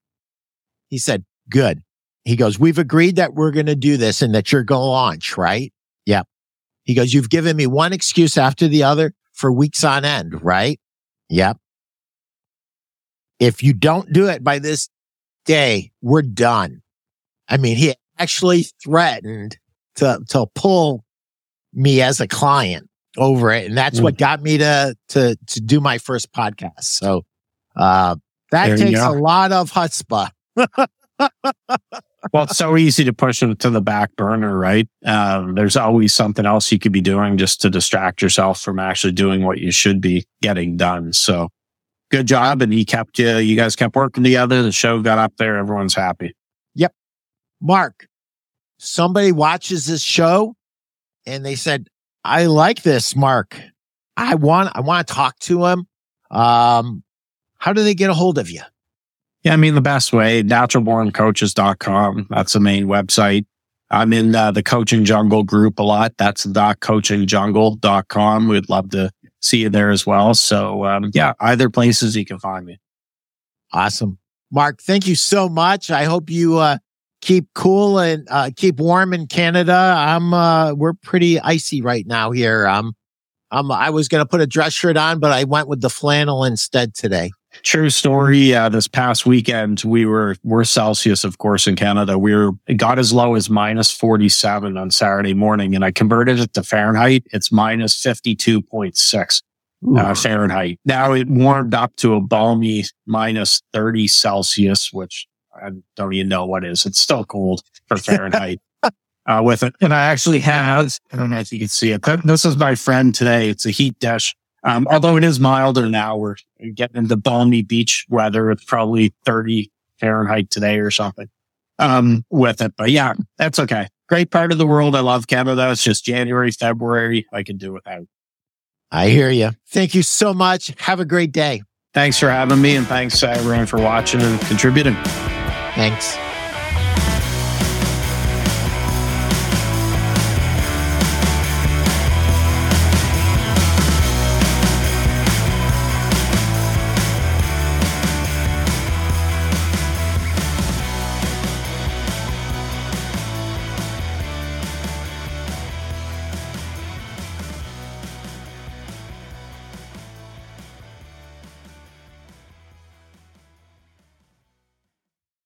He said, good. He goes, we've agreed that we're going to do this and that you're going to launch, right? Yep. He goes, you've given me one excuse after the other for weeks on end, right? Yep. If you don't do it by this day, we're done. I mean, he actually threatened to, to pull me as a client over it. And that's mm. what got me to, to, to do my first podcast. So, uh, that there takes a lot of chutzpah. well, it's so easy to push it to the back burner, right? Um, there's always something else you could be doing just to distract yourself from actually doing what you should be getting done. So good job. And he kept you, you guys kept working together. The show got up there. Everyone's happy. Yep. Marc, somebody watches this show and they said, I like this, Marc. I want, I want to talk to him. Um, how do they get a hold of you? Yeah, I mean, the best way, naturalborncoaches.com. That's the main website. I'm in uh, the coaching jungle group a lot. That's the coachingjungle.com. We'd love to see you there as well. So, um, yeah, either places you can find me. Awesome. Marc, thank you so much. I hope you, uh, keep cool and, uh, keep warm in Canada. I'm, uh, we're pretty icy right now here. Um, um, I was going to put a dress shirt on, but I went with the flannel instead today. True story. Uh, this past weekend, we were, we're Celsius, of course, in Canada. We were, it got as low as minus 47 on Saturday morning and I converted it to Fahrenheit. It's minus 52.6 uh, Fahrenheit. Now it warmed up to a balmy minus 30 Celsius, which I don't even know what is. It's still cold for Fahrenheit. uh, with it. And I actually have, I don't know if you can see it. but This is my friend today. It's a heat dish um, although it is milder now, we're getting into balmy beach weather. It's probably 30 Fahrenheit today or something, um, with it. But yeah, that's okay. Great part of the world. I love Canada. It's just January, February. I can do without. I hear you. Thank you so much. Have a great day. Thanks for having me. And thanks everyone for watching and contributing. Thanks.